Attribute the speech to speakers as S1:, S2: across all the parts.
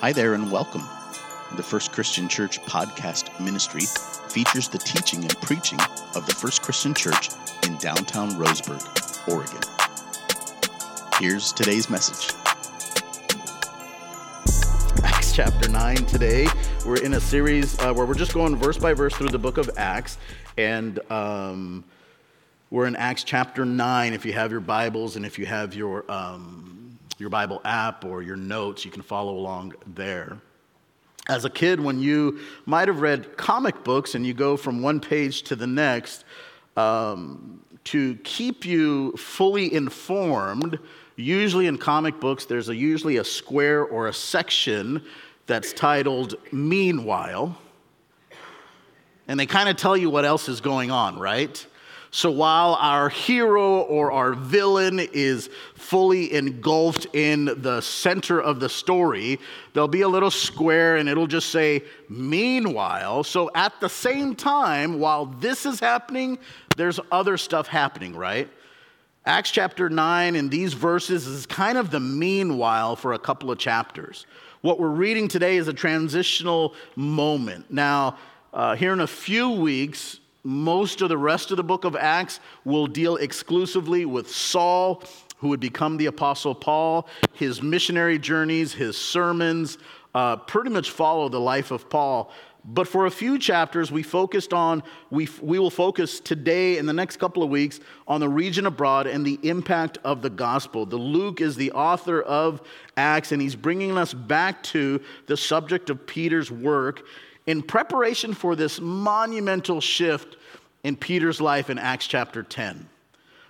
S1: Hi there and welcome. The First Christian Church podcast ministry features the teaching and preaching of the First Christian Church in downtown Roseburg, Oregon. Here's today's message.
S2: Acts chapter 9 today. We're in a series uh, where we're just going verse by verse through the book of Acts. And um, we're in Acts chapter 9. If you have your Bibles and if you have your, um, your Bible app or your notes, you can follow along there. As a kid, when you might have read comic books and you go from one page to the next, um, to keep you fully informed, usually in comic books, there's a, usually a square or a section that's titled Meanwhile. And they kind of tell you what else is going on, right? So while our hero or our villain is fully engulfed in the center of the story, there'll be a little square and it'll just say, meanwhile. So at the same time, while this is happening, there's other stuff happening, right? Acts chapter 9 in these verses is kind of the meanwhile for a couple of chapters. What we're reading today is a transitional moment. Now, uh, here in a few weeks, most of the rest of the book of Acts will deal exclusively with Saul, who would become the Apostle Paul. His missionary journeys, his sermons, uh, pretty much follow the life of Paul. But for a few chapters, we focused on, we, we will focus today and the next couple of weeks on the region abroad and the impact of the gospel. The Luke is the author of Acts, and he's bringing us back to the subject of Peter's work in preparation for this monumental shift in Peter's life in Acts chapter 10.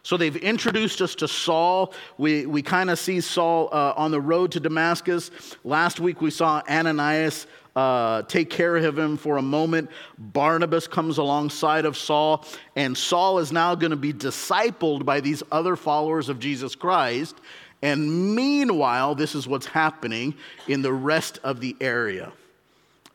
S2: So they've introduced us to Saul. We, we kind of see Saul uh, on the road to Damascus. Last week we saw Ananias uh, take care of him for a moment. Barnabas comes alongside of Saul, and Saul is now going to be discipled by these other followers of Jesus Christ. And meanwhile, this is what's happening in the rest of the area.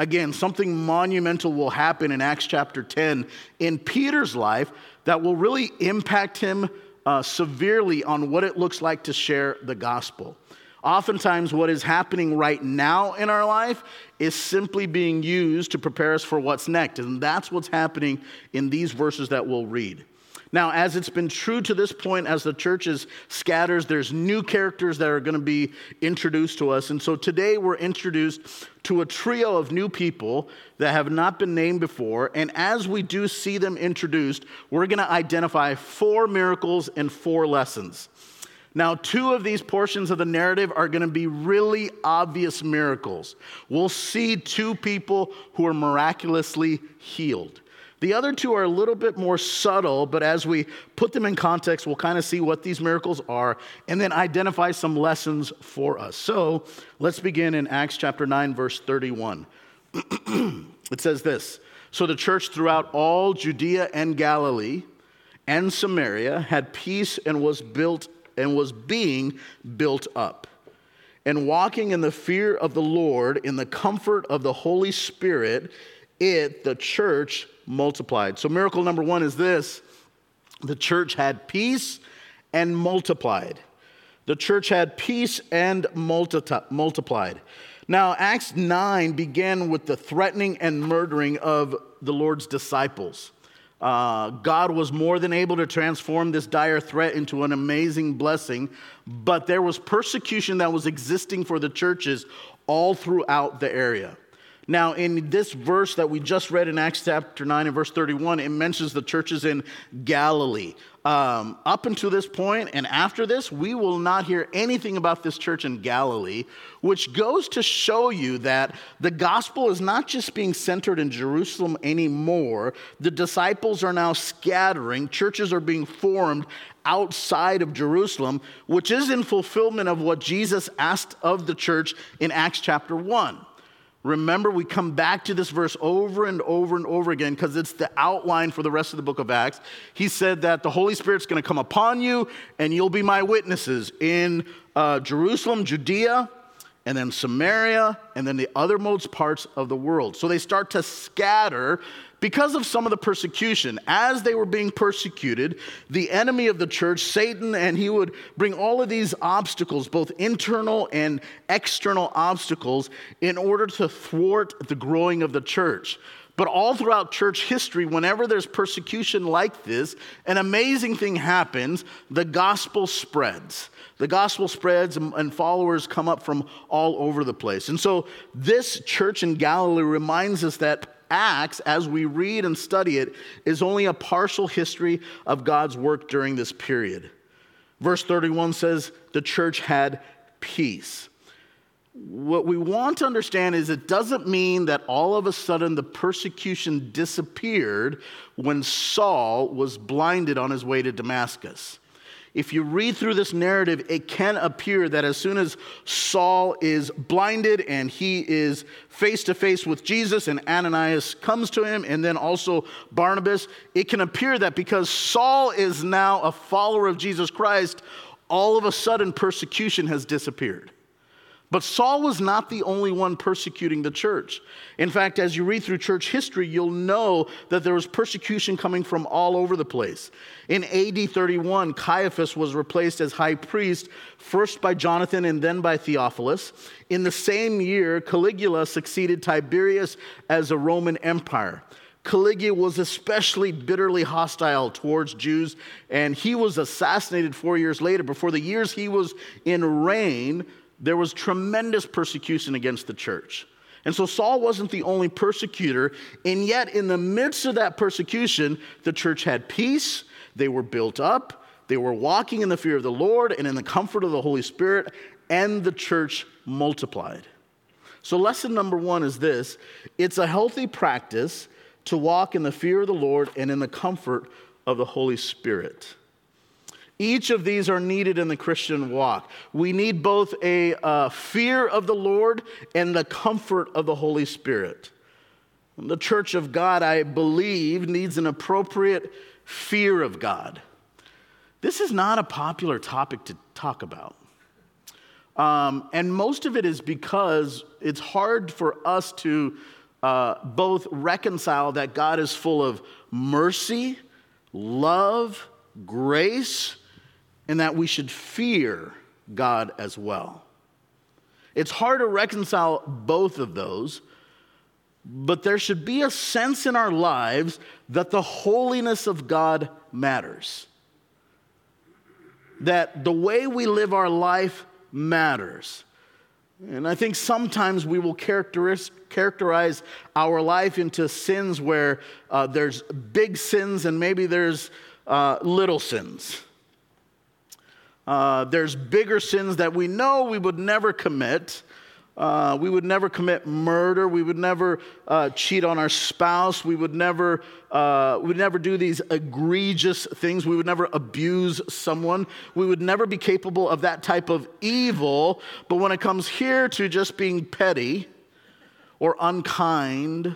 S2: Again, something monumental will happen in Acts chapter 10 in Peter's life that will really impact him uh, severely on what it looks like to share the gospel. Oftentimes, what is happening right now in our life is simply being used to prepare us for what's next. And that's what's happening in these verses that we'll read. Now, as it's been true to this point, as the church is scatters, there's new characters that are going to be introduced to us. And so today we're introduced to a trio of new people that have not been named before. And as we do see them introduced, we're going to identify four miracles and four lessons. Now, two of these portions of the narrative are going to be really obvious miracles. We'll see two people who are miraculously healed. The other two are a little bit more subtle, but as we put them in context, we'll kind of see what these miracles are and then identify some lessons for us. So let's begin in Acts chapter 9, verse 31. it says this So the church throughout all Judea and Galilee and Samaria had peace and was built and was being built up. And walking in the fear of the Lord, in the comfort of the Holy Spirit, it, the church, multiplied. So, miracle number one is this the church had peace and multiplied. The church had peace and multi- multiplied. Now, Acts 9 began with the threatening and murdering of the Lord's disciples. Uh, God was more than able to transform this dire threat into an amazing blessing, but there was persecution that was existing for the churches all throughout the area. Now, in this verse that we just read in Acts chapter 9 and verse 31, it mentions the churches in Galilee. Um, up until this point and after this, we will not hear anything about this church in Galilee, which goes to show you that the gospel is not just being centered in Jerusalem anymore. The disciples are now scattering, churches are being formed outside of Jerusalem, which is in fulfillment of what Jesus asked of the church in Acts chapter 1. Remember, we come back to this verse over and over and over again because it's the outline for the rest of the book of Acts. He said that the Holy Spirit's going to come upon you and you'll be my witnesses in uh, Jerusalem, Judea, and then Samaria, and then the othermost parts of the world. So they start to scatter because of some of the persecution. As they were being persecuted, the enemy of the church, Satan, and he would bring all of these obstacles, both internal and external obstacles, in order to thwart the growing of the church. But all throughout church history, whenever there's persecution like this, an amazing thing happens the gospel spreads. The gospel spreads and followers come up from all over the place. And so, this church in Galilee reminds us that Acts, as we read and study it, is only a partial history of God's work during this period. Verse 31 says, The church had peace. What we want to understand is it doesn't mean that all of a sudden the persecution disappeared when Saul was blinded on his way to Damascus. If you read through this narrative, it can appear that as soon as Saul is blinded and he is face to face with Jesus, and Ananias comes to him, and then also Barnabas, it can appear that because Saul is now a follower of Jesus Christ, all of a sudden persecution has disappeared. But Saul was not the only one persecuting the church. In fact, as you read through church history, you'll know that there was persecution coming from all over the place. In AD 31, Caiaphas was replaced as high priest, first by Jonathan and then by Theophilus. In the same year, Caligula succeeded Tiberius as a Roman empire. Caligula was especially bitterly hostile towards Jews, and he was assassinated four years later. Before the years he was in reign, there was tremendous persecution against the church. And so Saul wasn't the only persecutor, and yet in the midst of that persecution, the church had peace, they were built up, they were walking in the fear of the Lord and in the comfort of the Holy Spirit, and the church multiplied. So, lesson number one is this it's a healthy practice to walk in the fear of the Lord and in the comfort of the Holy Spirit. Each of these are needed in the Christian walk. We need both a uh, fear of the Lord and the comfort of the Holy Spirit. The church of God, I believe, needs an appropriate fear of God. This is not a popular topic to talk about. Um, and most of it is because it's hard for us to uh, both reconcile that God is full of mercy, love, grace, and that we should fear God as well. It's hard to reconcile both of those, but there should be a sense in our lives that the holiness of God matters. That the way we live our life matters. And I think sometimes we will characterize our life into sins where uh, there's big sins and maybe there's uh, little sins. Uh, there's bigger sins that we know we would never commit. Uh, we would never commit murder. We would never uh, cheat on our spouse. We would never, uh, we would never do these egregious things. We would never abuse someone. We would never be capable of that type of evil. But when it comes here to just being petty or unkind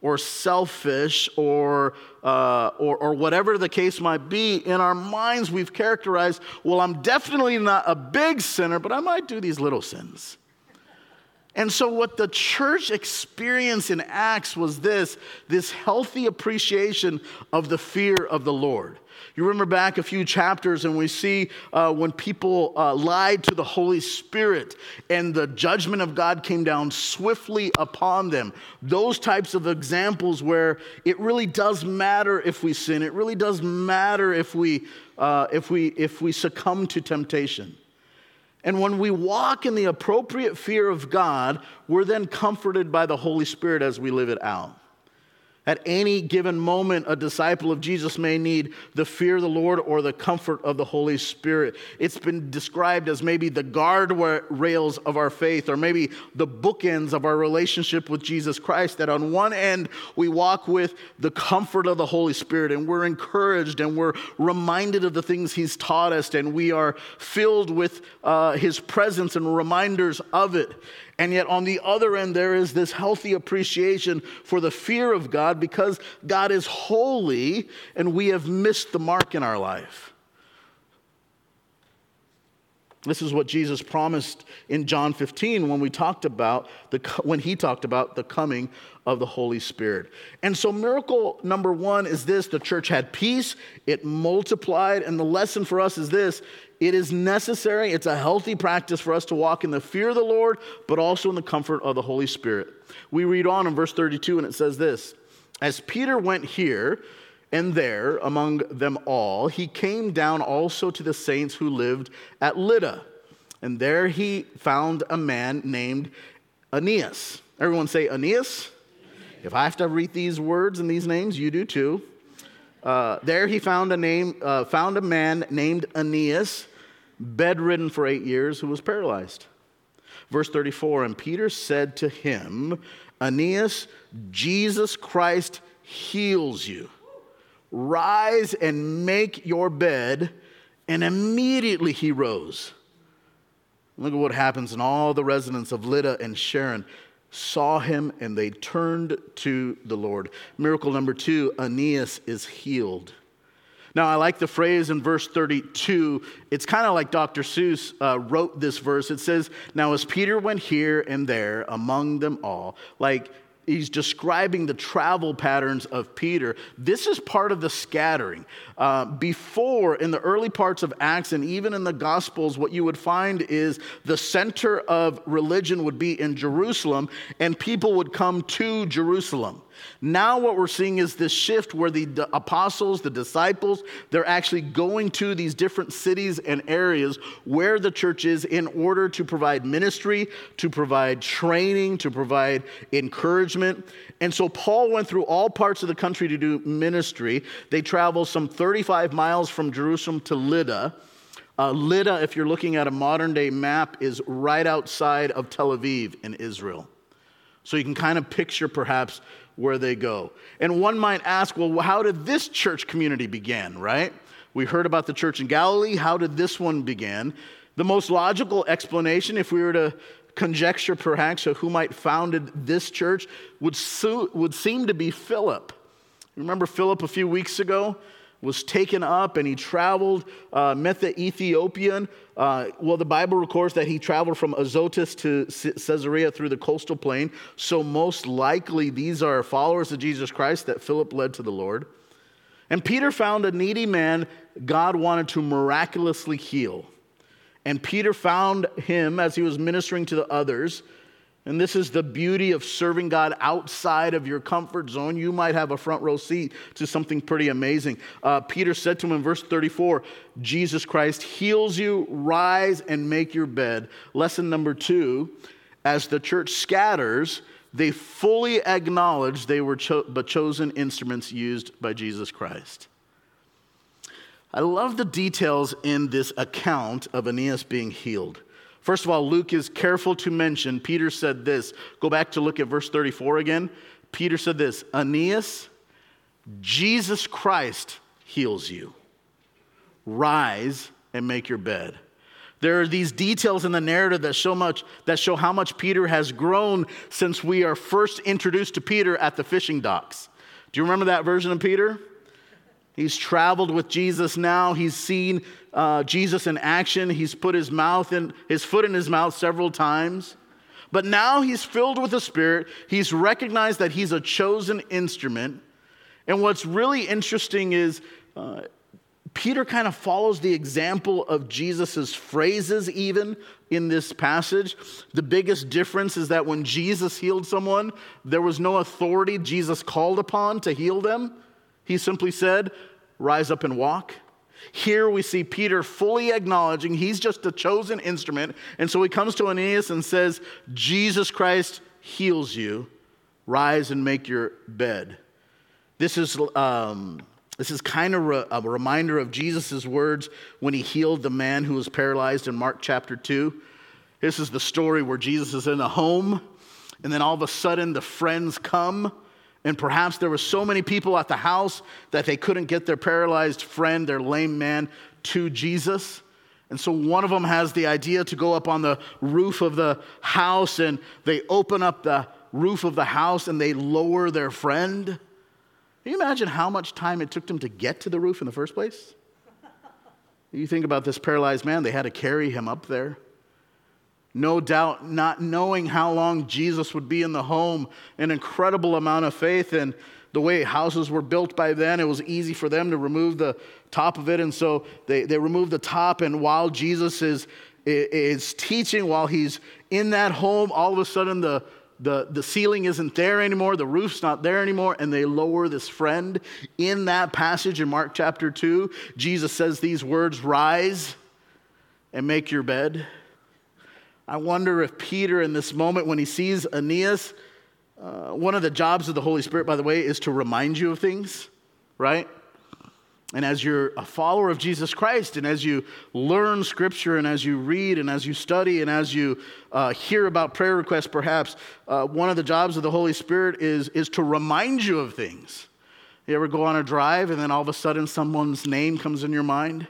S2: or selfish or, uh, or, or whatever the case might be, in our minds we've characterized, well, I'm definitely not a big sinner, but I might do these little sins. And so, what the church experienced in Acts was this this healthy appreciation of the fear of the Lord. You remember back a few chapters, and we see uh, when people uh, lied to the Holy Spirit and the judgment of God came down swiftly upon them. Those types of examples where it really does matter if we sin, it really does matter if we, uh, if we, if we succumb to temptation. And when we walk in the appropriate fear of God, we're then comforted by the Holy Spirit as we live it out. At any given moment, a disciple of Jesus may need the fear of the Lord or the comfort of the Holy Spirit. It's been described as maybe the guardrails of our faith, or maybe the bookends of our relationship with Jesus Christ. That on one end, we walk with the comfort of the Holy Spirit, and we're encouraged and we're reminded of the things He's taught us, and we are filled with uh, His presence and reminders of it. And yet, on the other end, there is this healthy appreciation for the fear of God because God is holy and we have missed the mark in our life. This is what Jesus promised in John 15 when we talked about the when he talked about the coming of the Holy Spirit. And so miracle number 1 is this, the church had peace, it multiplied, and the lesson for us is this, it is necessary, it's a healthy practice for us to walk in the fear of the Lord, but also in the comfort of the Holy Spirit. We read on in verse 32 and it says this, as Peter went here, and there, among them all, he came down also to the saints who lived at Lydda. And there he found a man named Aeneas. Everyone say Aeneas. If I have to read these words and these names, you do too. Uh, there he found a name, uh, found a man named Aeneas, bedridden for eight years, who was paralyzed. Verse 34, and Peter said to him, Aeneas, Jesus Christ heals you. Rise and make your bed. And immediately he rose. Look at what happens. And all the residents of Lydda and Sharon saw him and they turned to the Lord. Miracle number two Aeneas is healed. Now, I like the phrase in verse 32. It's kind of like Dr. Seuss uh, wrote this verse. It says, Now, as Peter went here and there among them all, like he's describing the travel patterns of Peter. This is part of the scattering. Uh, before, in the early parts of Acts and even in the Gospels, what you would find is the center of religion would be in Jerusalem, and people would come to Jerusalem. Now, what we're seeing is this shift where the apostles, the disciples, they're actually going to these different cities and areas where the church is in order to provide ministry, to provide training, to provide encouragement. And so, Paul went through all parts of the country to do ministry. They traveled some 35 miles from Jerusalem to Lydda. Uh, Lydda, if you're looking at a modern day map, is right outside of Tel Aviv in Israel. So you can kind of picture perhaps where they go. And one might ask, well, how did this church community begin, right? We heard about the church in Galilee. How did this one begin? The most logical explanation, if we were to conjecture perhaps who might founded this church, would, would seem to be Philip. Remember Philip a few weeks ago? Was taken up and he traveled, uh, met the Ethiopian. Uh, well, the Bible records that he traveled from Azotus to Caesarea through the coastal plain. So, most likely, these are followers of Jesus Christ that Philip led to the Lord. And Peter found a needy man God wanted to miraculously heal. And Peter found him as he was ministering to the others. And this is the beauty of serving God outside of your comfort zone. You might have a front row seat to something pretty amazing. Uh, Peter said to him in verse 34 Jesus Christ heals you, rise and make your bed. Lesson number two as the church scatters, they fully acknowledge they were cho- the chosen instruments used by Jesus Christ. I love the details in this account of Aeneas being healed. First of all, Luke is careful to mention, Peter said this. Go back to look at verse 34 again. Peter said this Aeneas, Jesus Christ heals you. Rise and make your bed. There are these details in the narrative that show much that show how much Peter has grown since we are first introduced to Peter at the fishing docks. Do you remember that version of Peter? He's traveled with Jesus now. He's seen uh, Jesus in action. He's put his mouth in his foot in his mouth several times. But now he's filled with the Spirit. He's recognized that he's a chosen instrument. And what's really interesting is uh, Peter kind of follows the example of Jesus' phrases, even in this passage. The biggest difference is that when Jesus healed someone, there was no authority Jesus called upon to heal them. He simply said, Rise up and walk. Here we see Peter fully acknowledging he's just a chosen instrument. And so he comes to Aeneas and says, Jesus Christ heals you. Rise and make your bed. This is, um, this is kind of re- a reminder of Jesus' words when he healed the man who was paralyzed in Mark chapter 2. This is the story where Jesus is in a home, and then all of a sudden the friends come and perhaps there were so many people at the house that they couldn't get their paralyzed friend, their lame man, to Jesus. And so one of them has the idea to go up on the roof of the house and they open up the roof of the house and they lower their friend. Can you imagine how much time it took them to get to the roof in the first place? You think about this paralyzed man, they had to carry him up there. No doubt, not knowing how long Jesus would be in the home, an incredible amount of faith. And the way houses were built by then, it was easy for them to remove the top of it. And so they, they removed the top. And while Jesus is, is teaching, while he's in that home, all of a sudden the, the, the ceiling isn't there anymore, the roof's not there anymore, and they lower this friend. In that passage in Mark chapter 2, Jesus says these words Rise and make your bed. I wonder if Peter, in this moment when he sees Aeneas, uh, one of the jobs of the Holy Spirit, by the way, is to remind you of things, right? And as you're a follower of Jesus Christ, and as you learn Scripture, and as you read, and as you study, and as you uh, hear about prayer requests, perhaps, uh, one of the jobs of the Holy Spirit is, is to remind you of things. You ever go on a drive, and then all of a sudden someone's name comes in your mind?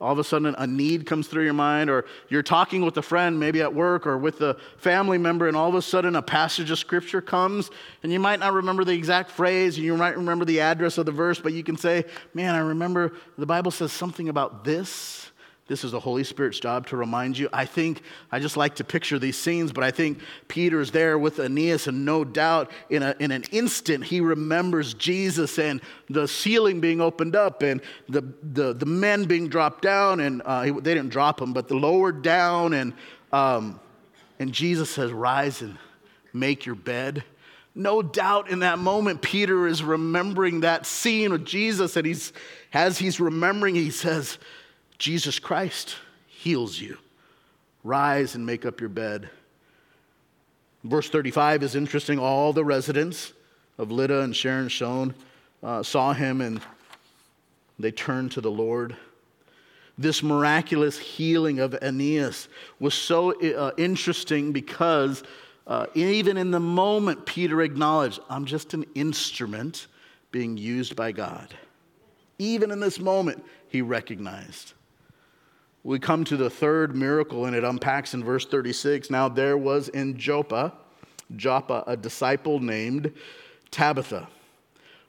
S2: All of a sudden a need comes through your mind, or you're talking with a friend, maybe at work or with a family member, and all of a sudden a passage of scripture comes, and you might not remember the exact phrase, and you might remember the address of the verse, but you can say, Man, I remember the Bible says something about this. This is the Holy Spirit's job to remind you. I think, I just like to picture these scenes, but I think Peter's there with Aeneas, and no doubt in, a, in an instant he remembers Jesus and the ceiling being opened up and the, the, the men being dropped down. And uh, they didn't drop them, but the lowered down. And, um, and Jesus says, Rise and make your bed. No doubt in that moment, Peter is remembering that scene with Jesus, and he's, as he's remembering, he says, Jesus Christ heals you. Rise and make up your bed. Verse 35 is interesting. All the residents of Lydda and Sharon Shone uh, saw him and they turned to the Lord. This miraculous healing of Aeneas was so uh, interesting because uh, even in the moment, Peter acknowledged, I'm just an instrument being used by God. Even in this moment, he recognized we come to the third miracle, and it unpacks in verse 36. Now there was in Joppa, Joppa, a disciple named Tabitha,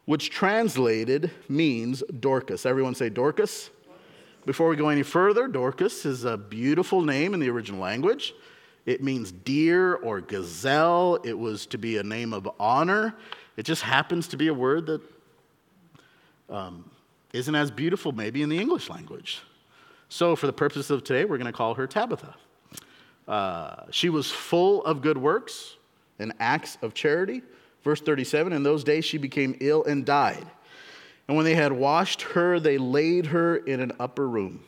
S2: which translated means Dorcas. Everyone say Dorcas. Before we go any further, Dorcas is a beautiful name in the original language. It means deer or gazelle. It was to be a name of honor. It just happens to be a word that um, not as beautiful, maybe, in the English language. So, for the purpose of today, we're going to call her Tabitha. Uh, she was full of good works and acts of charity. Verse 37 In those days she became ill and died. And when they had washed her, they laid her in an upper room.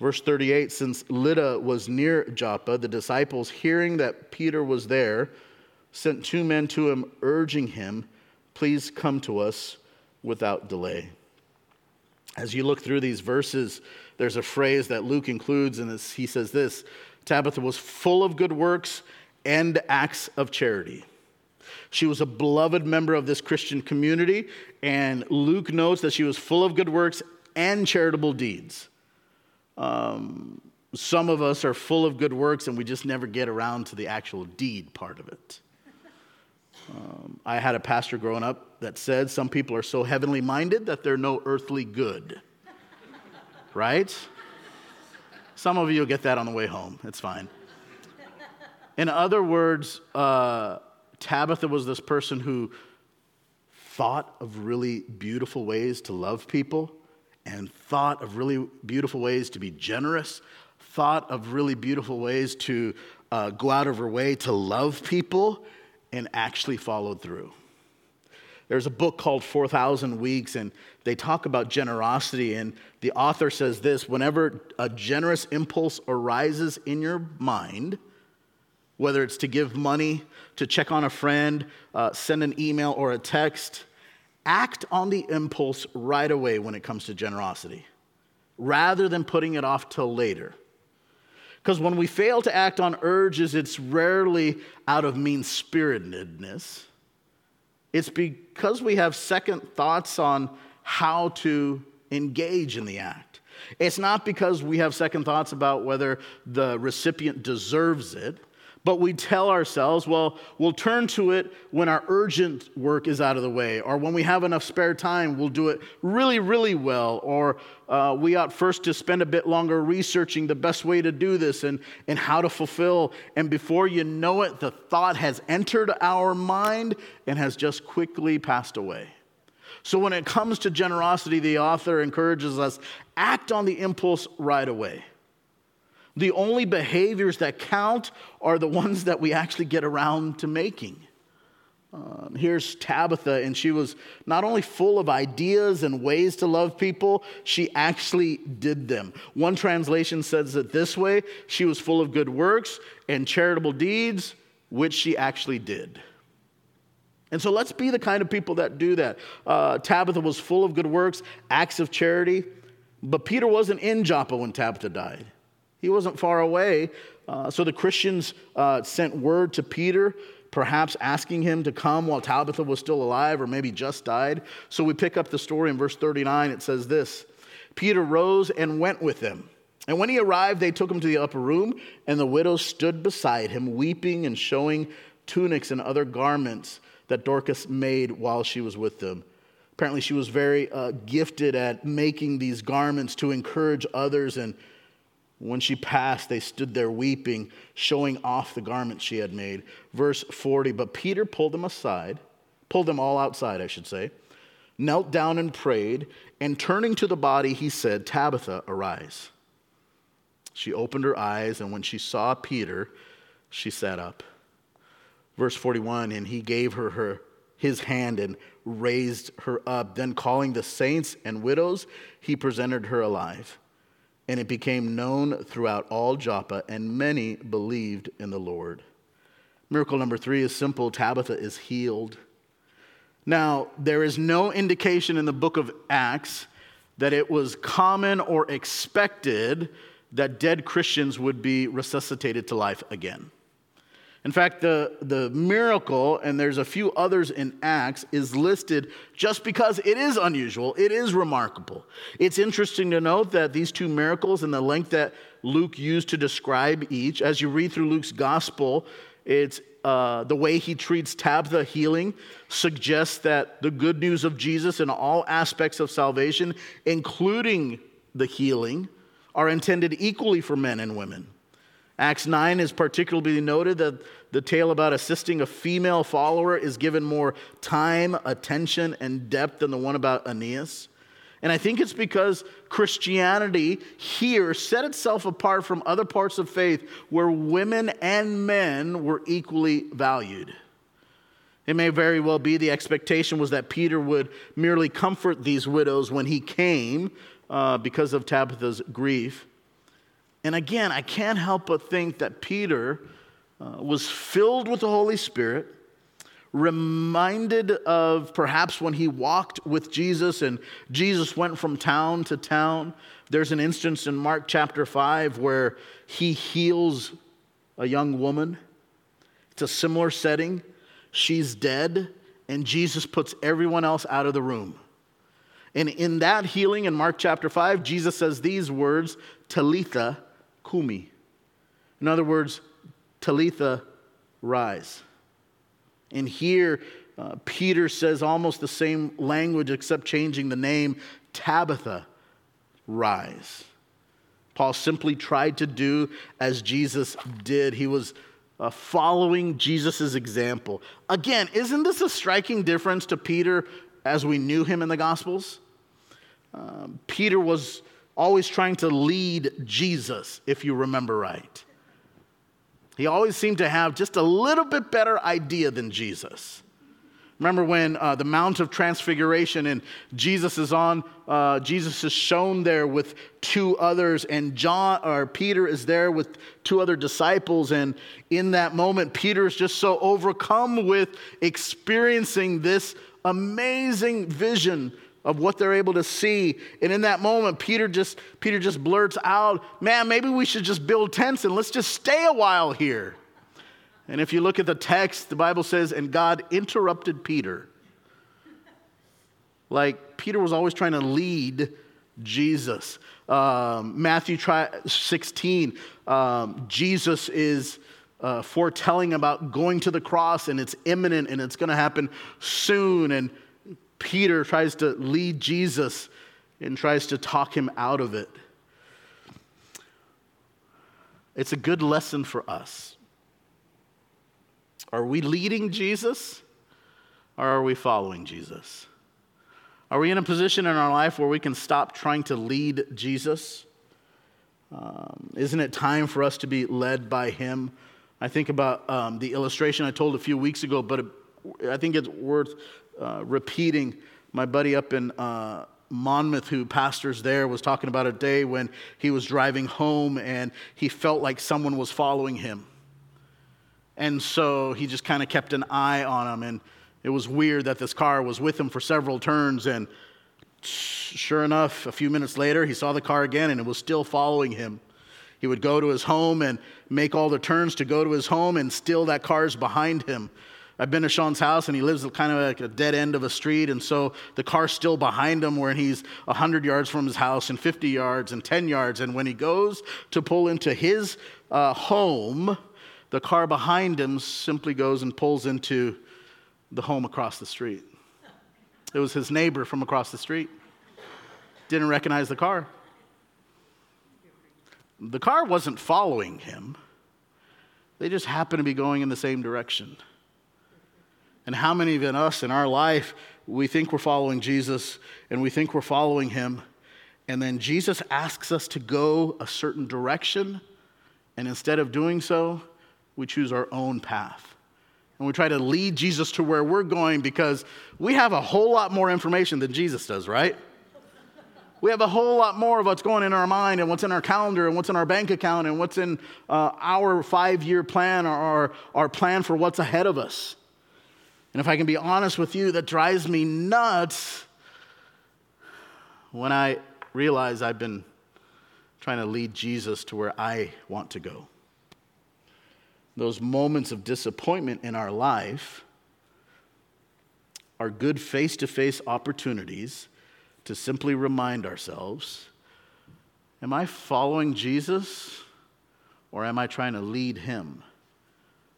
S2: Verse 38 Since Lydda was near Joppa, the disciples, hearing that Peter was there, sent two men to him, urging him, Please come to us without delay. As you look through these verses, there's a phrase that Luke includes, and he says this Tabitha was full of good works and acts of charity. She was a beloved member of this Christian community, and Luke notes that she was full of good works and charitable deeds. Um, some of us are full of good works, and we just never get around to the actual deed part of it. Um, I had a pastor growing up that said some people are so heavenly minded that they're no earthly good right? Some of you will get that on the way home. It's fine. In other words, uh, Tabitha was this person who thought of really beautiful ways to love people and thought of really beautiful ways to be generous, thought of really beautiful ways to uh, go out of her way to love people, and actually followed through. There's a book called 4,000 Weeks, and they talk about generosity. And the author says this whenever a generous impulse arises in your mind, whether it's to give money, to check on a friend, uh, send an email or a text, act on the impulse right away when it comes to generosity, rather than putting it off till later. Because when we fail to act on urges, it's rarely out of mean spiritedness it's because we have second thoughts on how to engage in the act. It's not because we have second thoughts about whether the recipient deserves it, But we tell ourselves, well, we'll turn to it when our urgent work is out of the way, or when we have enough spare time, we'll do it really, really well, or uh, we ought first to spend a bit longer researching the best way to do this and, and how to fulfill. And before you know it, the thought has entered our mind and has just quickly passed away. So when it comes to generosity, the author encourages us act on the impulse right away. The only behaviors that count are the ones that we actually get around to making. Um, here's Tabitha, and she was not only full of ideas and ways to love people, she actually did them. One translation says it this way she was full of good works and charitable deeds, which she actually did. And so let's be the kind of people that do that. Uh, Tabitha was full of good works, acts of charity, but Peter wasn't in Joppa when Tabitha died. He wasn't far away. Uh, so the Christians uh, sent word to Peter, perhaps asking him to come while Tabitha was still alive or maybe just died. So we pick up the story in verse 39. It says this Peter rose and went with them. And when he arrived, they took him to the upper room, and the widow stood beside him, weeping and showing tunics and other garments that Dorcas made while she was with them. Apparently, she was very uh, gifted at making these garments to encourage others and when she passed, they stood there weeping, showing off the garment she had made. Verse 40 But Peter pulled them aside, pulled them all outside, I should say, knelt down and prayed, and turning to the body, he said, Tabitha, arise. She opened her eyes, and when she saw Peter, she sat up. Verse 41 And he gave her, her his hand and raised her up. Then, calling the saints and widows, he presented her alive. And it became known throughout all Joppa, and many believed in the Lord. Miracle number three is simple Tabitha is healed. Now, there is no indication in the book of Acts that it was common or expected that dead Christians would be resuscitated to life again. In fact, the, the miracle, and there's a few others in Acts, is listed just because it is unusual, it is remarkable. It's interesting to note that these two miracles and the length that Luke used to describe each, as you read through Luke's gospel, it's uh, the way he treats Tabitha healing suggests that the good news of Jesus in all aspects of salvation, including the healing, are intended equally for men and women. Acts 9 is particularly noted that the tale about assisting a female follower is given more time, attention, and depth than the one about Aeneas. And I think it's because Christianity here set itself apart from other parts of faith where women and men were equally valued. It may very well be the expectation was that Peter would merely comfort these widows when he came uh, because of Tabitha's grief. And again, I can't help but think that Peter uh, was filled with the Holy Spirit, reminded of perhaps when he walked with Jesus and Jesus went from town to town. There's an instance in Mark chapter 5 where he heals a young woman. It's a similar setting. She's dead, and Jesus puts everyone else out of the room. And in that healing in Mark chapter 5, Jesus says these words Talitha kumi. In other words, Talitha, rise. And here, uh, Peter says almost the same language except changing the name Tabitha, rise. Paul simply tried to do as Jesus did. He was uh, following Jesus' example. Again, isn't this a striking difference to Peter as we knew him in the Gospels? Um, Peter was always trying to lead Jesus, if you remember right. He always seemed to have just a little bit better idea than Jesus. Remember when uh, the Mount of Transfiguration and Jesus is on, uh, Jesus is shown there with two others, and John or Peter is there with two other disciples. And in that moment, Peter is just so overcome with experiencing this amazing vision of what they're able to see. And in that moment, Peter just, Peter just blurts out, Man, maybe we should just build tents and let's just stay a while here. And if you look at the text, the Bible says, And God interrupted Peter. Like Peter was always trying to lead Jesus. Um, Matthew 16, um, Jesus is uh, foretelling about going to the cross and it's imminent and it's going to happen soon. And Peter tries to lead Jesus and tries to talk him out of it. It's a good lesson for us. Are we leading Jesus or are we following Jesus? Are we in a position in our life where we can stop trying to lead Jesus? Um, isn't it time for us to be led by Him? I think about um, the illustration I told a few weeks ago, but I think it's worth uh, repeating. My buddy up in uh, Monmouth, who pastors there, was talking about a day when he was driving home and he felt like someone was following him. And so he just kind of kept an eye on him. And it was weird that this car was with him for several turns. And sure enough, a few minutes later, he saw the car again and it was still following him. He would go to his home and make all the turns to go to his home, and still that car's behind him. I've been to Sean's house and he lives kind of like a dead end of a street. And so the car's still behind him where he's 100 yards from his house and 50 yards and 10 yards. And when he goes to pull into his uh, home, the car behind him simply goes and pulls into the home across the street. It was his neighbor from across the street. Didn't recognize the car. The car wasn't following him, they just happened to be going in the same direction. And how many of us in our life, we think we're following Jesus and we think we're following him, and then Jesus asks us to go a certain direction, and instead of doing so, we choose our own path. And we try to lead Jesus to where we're going because we have a whole lot more information than Jesus does, right? We have a whole lot more of what's going in our mind and what's in our calendar and what's in our bank account and what's in uh, our five year plan or our, our plan for what's ahead of us. And if I can be honest with you, that drives me nuts when I realize I've been trying to lead Jesus to where I want to go. Those moments of disappointment in our life are good face to face opportunities to simply remind ourselves Am I following Jesus or am I trying to lead him?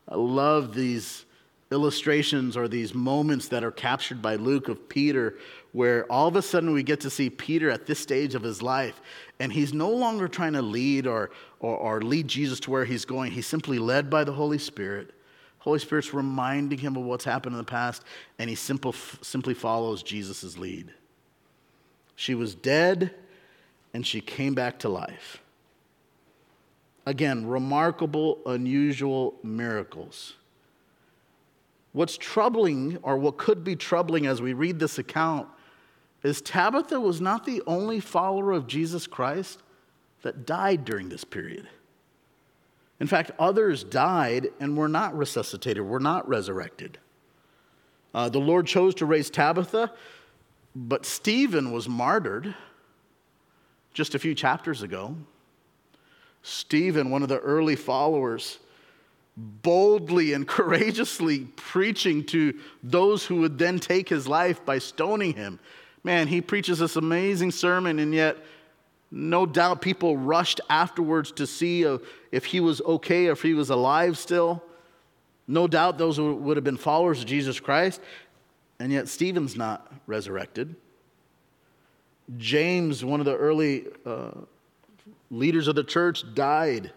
S2: I love these illustrations or these moments that are captured by Luke of Peter, where all of a sudden we get to see Peter at this stage of his life, and he's no longer trying to lead or, or, or lead Jesus to where he's going. He's simply led by the Holy Spirit. Holy Spirit's reminding him of what's happened in the past, and he simple, simply follows Jesus' lead. She was dead, and she came back to life. Again, remarkable, unusual miracles. What's troubling, or what could be troubling as we read this account, is Tabitha was not the only follower of Jesus Christ that died during this period. In fact, others died and were not resuscitated, were not resurrected. Uh, the Lord chose to raise Tabitha, but Stephen was martyred just a few chapters ago. Stephen, one of the early followers, boldly and courageously preaching to those who would then take his life by stoning him. Man, he preaches this amazing sermon, and yet, no doubt, people rushed afterwards to see if he was okay, if he was alive still. No doubt those would have been followers of Jesus Christ, and yet Stephen's not resurrected. James, one of the early uh, leaders of the church, died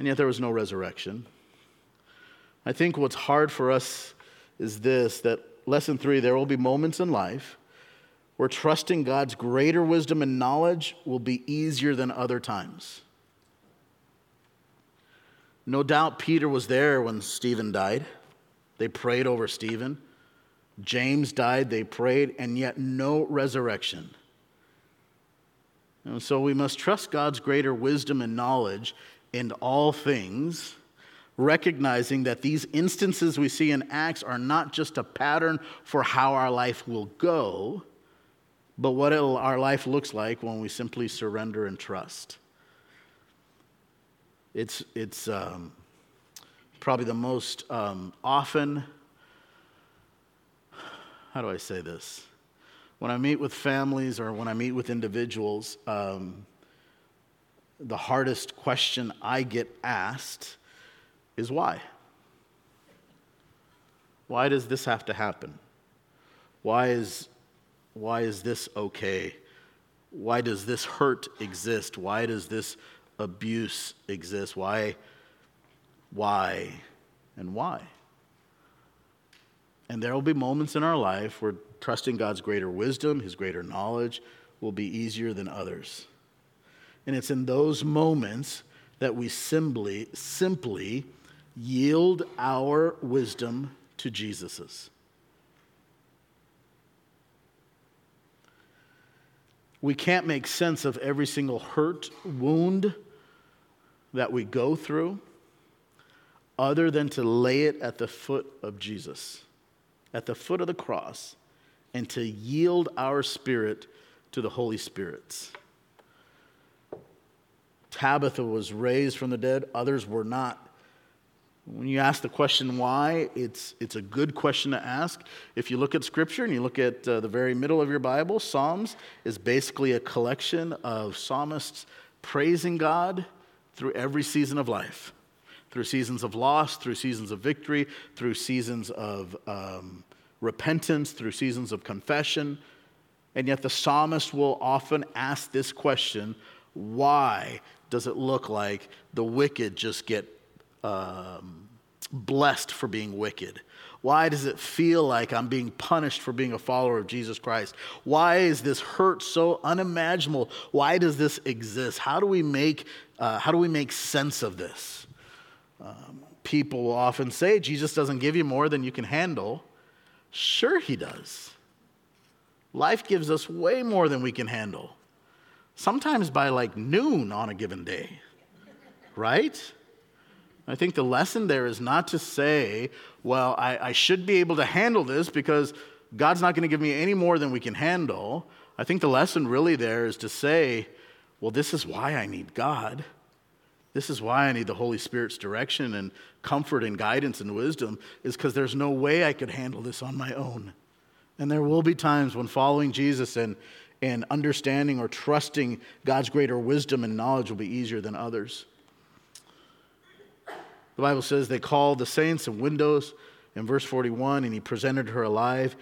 S2: and yet there was no resurrection. I think what's hard for us is this that lesson three, there will be moments in life where trusting God's greater wisdom and knowledge will be easier than other times. No doubt Peter was there when Stephen died. They prayed over Stephen. James died, they prayed, and yet no resurrection. And so we must trust God's greater wisdom and knowledge in all things, recognizing that these instances we see in Acts are not just a pattern for how our life will go, but what our life looks like when we simply surrender and trust. It's, it's um, probably the most um, often, how do I say this? When I meet with families or when I meet with individuals, um, the hardest question I get asked is why. Why does this have to happen? Why is, why is this okay? Why does this hurt exist? Why does this abuse exist? Why, why, and why? And there will be moments in our life where trusting God's greater wisdom, His greater knowledge, will be easier than others. And it's in those moments that we simply, simply yield our wisdom to Jesus's. We can't make sense of every single hurt, wound that we go through other than to lay it at the foot of Jesus, at the foot of the cross, and to yield our spirit to the Holy Spirit's. Tabitha was raised from the dead, others were not. When you ask the question why, it's, it's a good question to ask. If you look at Scripture and you look at uh, the very middle of your Bible, Psalms is basically a collection of psalmists praising God through every season of life through seasons of loss, through seasons of victory, through seasons of um, repentance, through seasons of confession. And yet the psalmist will often ask this question why does it look like the wicked just get um, blessed for being wicked? Why does it feel like I'm being punished for being a follower of Jesus Christ? Why is this hurt so unimaginable? Why does this exist? How do we make, uh, how do we make sense of this? Um, people will often say Jesus doesn't give you more than you can handle. Sure, he does. Life gives us way more than we can handle sometimes by like noon on a given day, right? I think the lesson there is not to say, well, I, I should be able to handle this because God's not going to give me any more than we can handle. I think the lesson really there is to say, well, this is why I need God. This is why I need the Holy Spirit's direction and comfort and guidance and wisdom, is because there's no way I could handle this on my own. And there will be times when following Jesus and and understanding or trusting God's greater wisdom and knowledge will be easier than others. The Bible says they called the saints and widows in verse 41, and he presented her alive.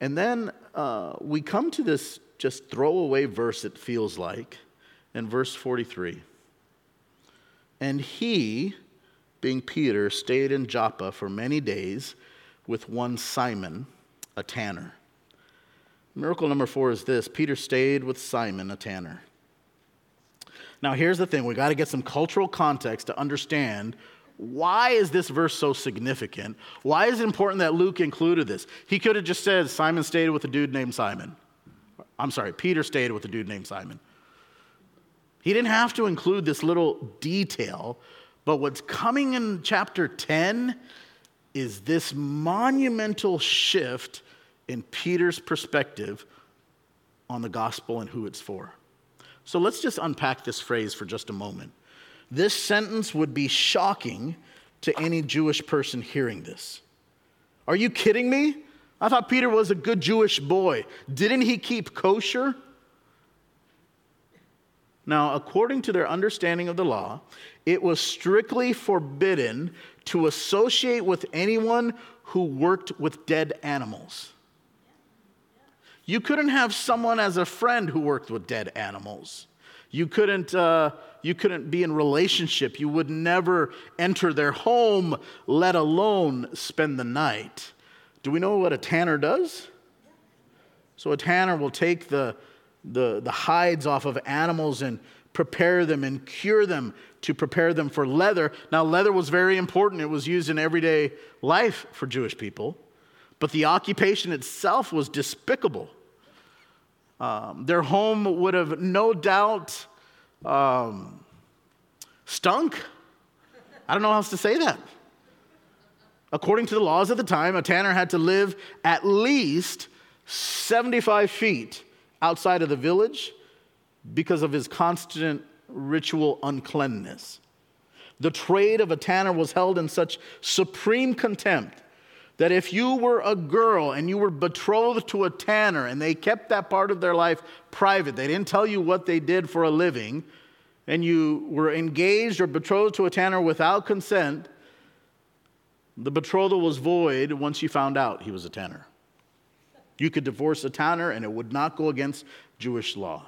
S2: And then uh, we come to this just throwaway verse, it feels like, in verse 43. And he, being Peter, stayed in Joppa for many days with one Simon, a tanner Miracle number four is this Peter stayed with Simon, a tanner. Now, here's the thing we got to get some cultural context to understand why is this verse so significant? Why is it important that Luke included this? He could have just said Simon stayed with a dude named Simon. I'm sorry, Peter stayed with a dude named Simon. He didn't have to include this little detail, but what's coming in chapter 10 is this monumental shift in Peter's perspective on the gospel and who it's for. So let's just unpack this phrase for just a moment. This sentence would be shocking to any Jewish person hearing this. Are you kidding me? I thought Peter was a good Jewish boy. Didn't he keep kosher? Now, according to their understanding of the law, it was strictly forbidden to associate with anyone who worked with dead animals. You couldn't have someone as a friend who worked with dead animals. You couldn't, uh, you couldn't be in relationship. You would never enter their home, let alone spend the night. Do we know what a tanner does? So a tanner will take the, the, the hides off of animals and prepare them and cure them to prepare them for leather. Now, leather was very important. It was used in everyday life for Jewish people. But the occupation itself was despicable. Um, their home would have no doubt um, stunk. I don't know how else to say that. According to the laws of the time, a tanner had to live at least 75 feet outside of the village because of his constant ritual uncleanness. The trade of a tanner was held in such supreme contempt that if you were a girl and you were betrothed to a tanner and they kept that part of their life private, they didn't tell you what they did for a living, and you were engaged or betrothed to a tanner without consent, The betrothal was void once you found out he was a tanner. You could divorce a tanner and it would not go against Jewish law.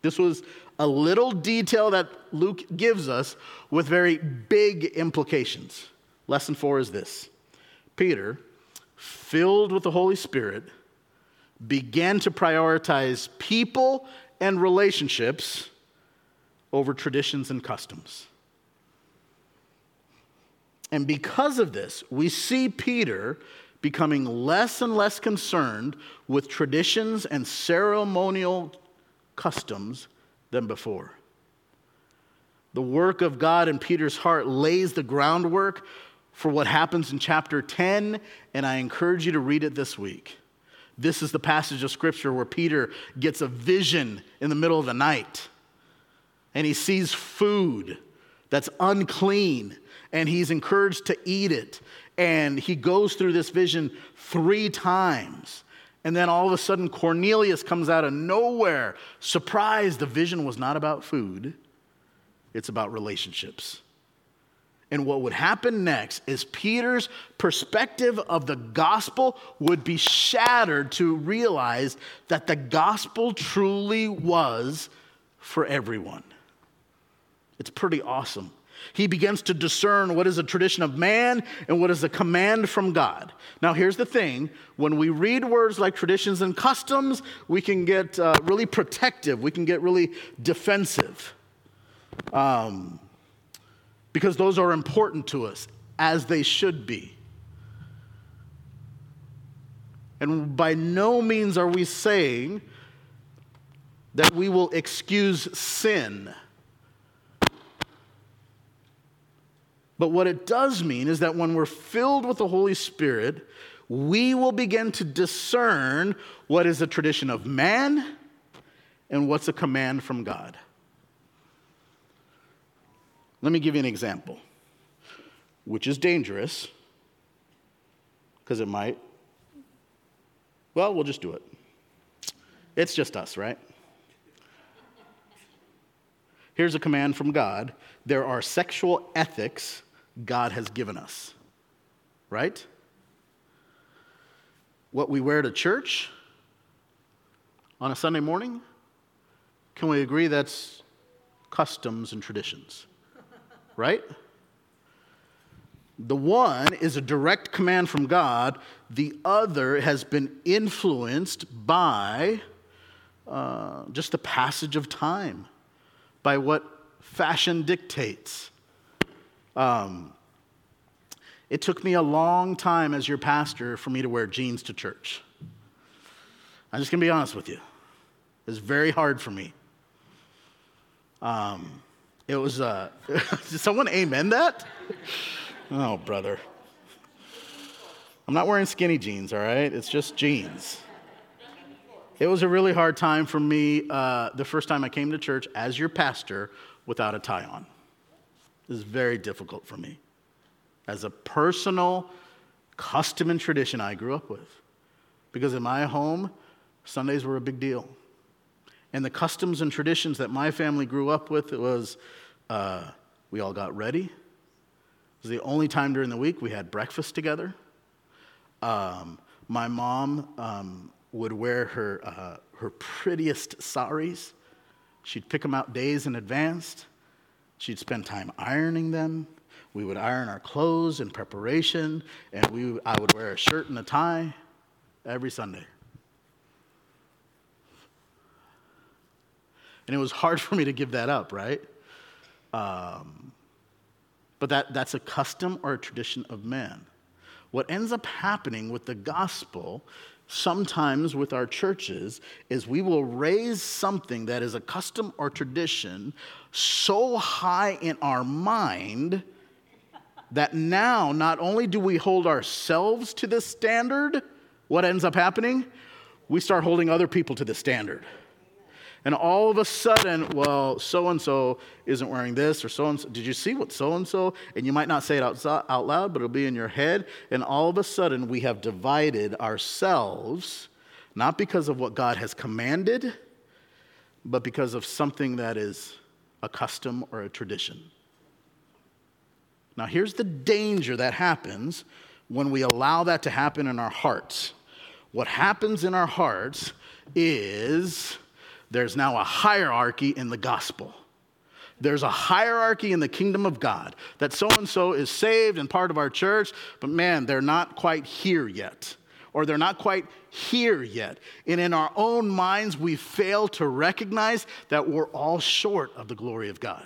S2: This was a little detail that Luke gives us with very big implications. Lesson four is this Peter, filled with the Holy Spirit, began to prioritize people and relationships over traditions and customs. And because of this, we see Peter becoming less and less concerned with traditions and ceremonial customs than before. The work of God in Peter's heart lays the groundwork for what happens in chapter 10, and I encourage you to read it this week. This is the passage of scripture where Peter gets a vision in the middle of the night and he sees food that's unclean and he's encouraged to eat it. And he goes through this vision three times. And then all of a sudden, Cornelius comes out of nowhere, surprised the vision was not about food, it's about relationships. And what would happen next is Peter's perspective of the gospel would be shattered to realize that the gospel truly was for everyone. It's pretty awesome. He begins to discern what is a tradition of man and what is a command from God. Now, here's the thing when we read words like traditions and customs, we can get uh, really protective, we can get really defensive. Um, because those are important to us, as they should be. And by no means are we saying that we will excuse sin. But what it does mean is that when we're filled with the Holy Spirit, we will begin to discern what is a tradition of man and what's a command from God. Let me give you an example, which is dangerous because it might. Well, we'll just do it. It's just us, right? Here's a command from God there are sexual ethics God has given us, right? What we wear to church on a Sunday morning, can we agree that's customs and traditions, right? The one is a direct command from God, the other has been influenced by uh, just the passage of time, by what fashion dictates. Um, it took me a long time as your pastor for me to wear jeans to church. I'm just going to be honest with you. It was very hard for me. Um, it was, uh, did someone amen that? Oh, brother. I'm not wearing skinny jeans, all right? It's just jeans. It was a really hard time for me uh, the first time I came to church as your pastor without a tie on It was very difficult for me as a personal custom and tradition I grew up with. Because in my home, Sundays were a big deal. And the customs and traditions that my family grew up with, it was uh, we all got ready. It was the only time during the week we had breakfast together. Um, my mom um, would wear her, uh, her prettiest saris. She'd pick them out days in advance. She'd spend time ironing them. We would iron our clothes in preparation, and we, I would wear a shirt and a tie every Sunday. And it was hard for me to give that up, right? Um, but that, that's a custom or a tradition of man. What ends up happening with the gospel sometimes with our churches is we will raise something that is a custom or tradition so high in our mind that now not only do we hold ourselves to this standard, what ends up happening? We start holding other people to the standard. And all of a sudden, well, so and so isn't wearing this, or so and so. Did you see what so and so? And you might not say it out, out loud, but it'll be in your head. And all of a sudden, we have divided ourselves, not because of what God has commanded, but because of something that is a custom or a tradition. Now, here's the danger that happens when we allow that to happen in our hearts. What happens in our hearts is there's now a hierarchy in the gospel. There's a hierarchy in the kingdom of God that so and so is saved and part of our church, but man, they're not quite here yet, or they're not quite here yet. And in our own minds, we fail to recognize that we're all short of the glory of God.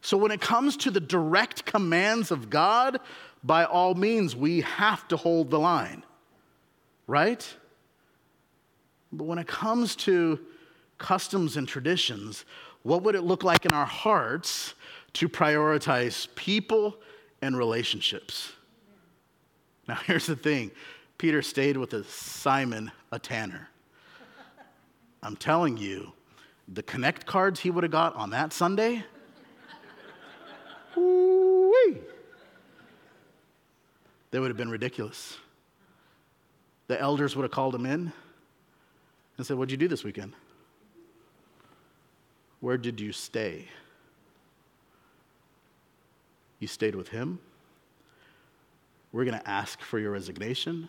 S2: So when it comes to the direct commands of God, by all means, we have to hold the line, right? But when it comes to customs and traditions, what would it look like in our hearts to prioritize people and relationships? Now, here's the thing Peter stayed with a Simon, a tanner. I'm telling you, the connect cards he would have got on that Sunday, woo they would have been ridiculous. The elders would have called him in and said, What'd you do this weekend? Where did you stay? You stayed with him? We're going to ask for your resignation.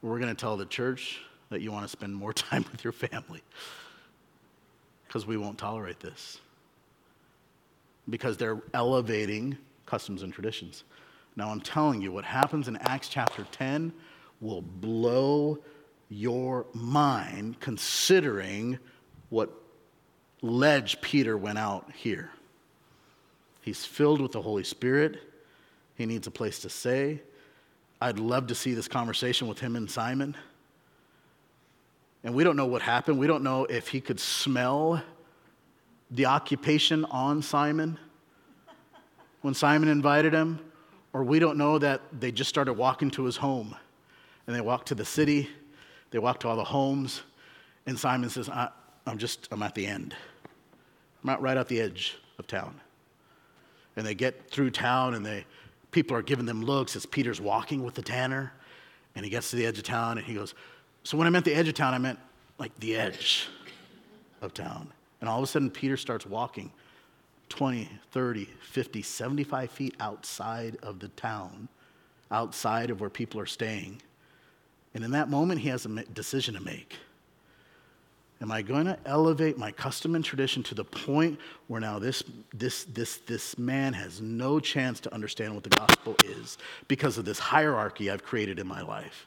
S2: We're going to tell the church that you want to spend more time with your family because we won't tolerate this. Because they're elevating customs and traditions. Now, I'm telling you, what happens in Acts chapter 10 will blow your mind considering what ledge Peter went out here. He's filled with the Holy Spirit. He needs a place to stay. I'd love to see this conversation with him and Simon. And we don't know what happened. We don't know if he could smell the occupation on Simon when Simon invited him, or we don't know that they just started walking to his home and they walked to the city they walk to all the homes, and Simon says, I, am just, I'm at the end. I'm out right at the edge of town. And they get through town, and they, people are giving them looks as Peter's walking with the tanner. And he gets to the edge of town, and he goes, So when I meant the edge of town, I meant like the edge of town. And all of a sudden, Peter starts walking 20, 30, 50, 75 feet outside of the town, outside of where people are staying. And in that moment, he has a decision to make. Am I going to elevate my custom and tradition to the point where now this, this, this, this man has no chance to understand what the gospel is because of this hierarchy I've created in my life?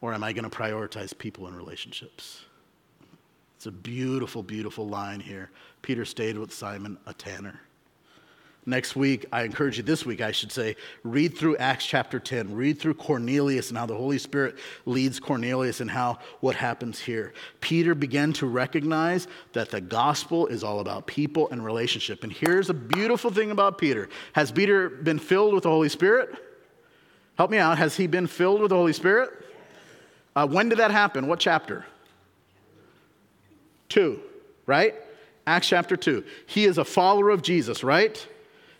S2: Or am I going to prioritize people and relationships? It's a beautiful, beautiful line here. Peter stayed with Simon, a tanner. Next week, I encourage you, this week, I should say, read through Acts chapter 10. Read through Cornelius and how the Holy Spirit leads Cornelius and how what happens here. Peter began to recognize that the gospel is all about people and relationship. And here's a beautiful thing about Peter. Has Peter been filled with the Holy Spirit? Help me out. Has he been filled with the Holy Spirit? Uh, when did that happen? What chapter? Two, right? Acts chapter 2. He is a follower of Jesus, right?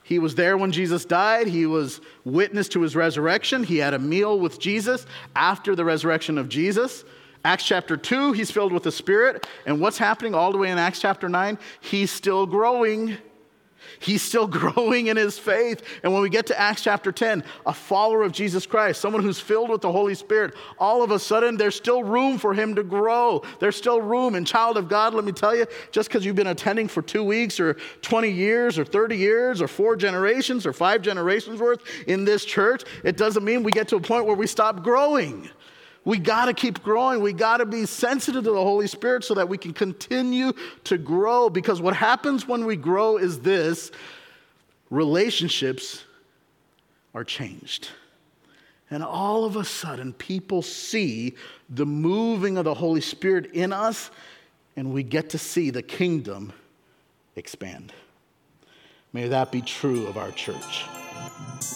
S2: He was there when Jesus died. He was witness to his resurrection. He had a meal with Jesus after the resurrection of Jesus. Acts chapter 2, he's filled with the Spirit. And what's happening all the way in Acts chapter 9? He's still growing. He's still growing in his faith. And when we get to Acts chapter 10, a follower of Jesus Christ, someone who's filled with the Holy Spirit, all of a sudden there's still room for him to grow. There's still room. And, child of God, let me tell you, just because you've been attending for two weeks or 20 years or 30 years or four generations or five generations worth in this church, it doesn't mean we get to a point where we stop growing. We got to keep growing. We got to be sensitive to the Holy Spirit so that we can continue to grow. Because what happens when we grow is this relationships are changed. And all of a sudden, people see the moving of the Holy Spirit in us, and we get to see the kingdom expand. May that be true of our church.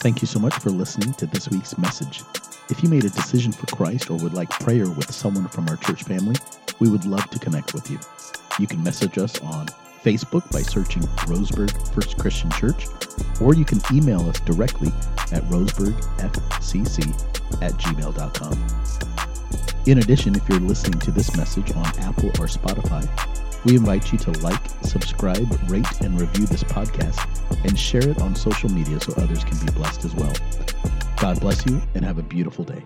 S1: Thank you so much for listening to this week's message. If you made a decision for Christ or would like prayer with someone from our church family, we would love to connect with you. You can message us on Facebook by searching Roseburg First Christian Church, or you can email us directly at roseburgfcc at gmail.com. In addition, if you're listening to this message on Apple or Spotify, We invite you to like, subscribe, rate, and review this podcast and share it on social media so others can be blessed as well. God bless you and have a beautiful day.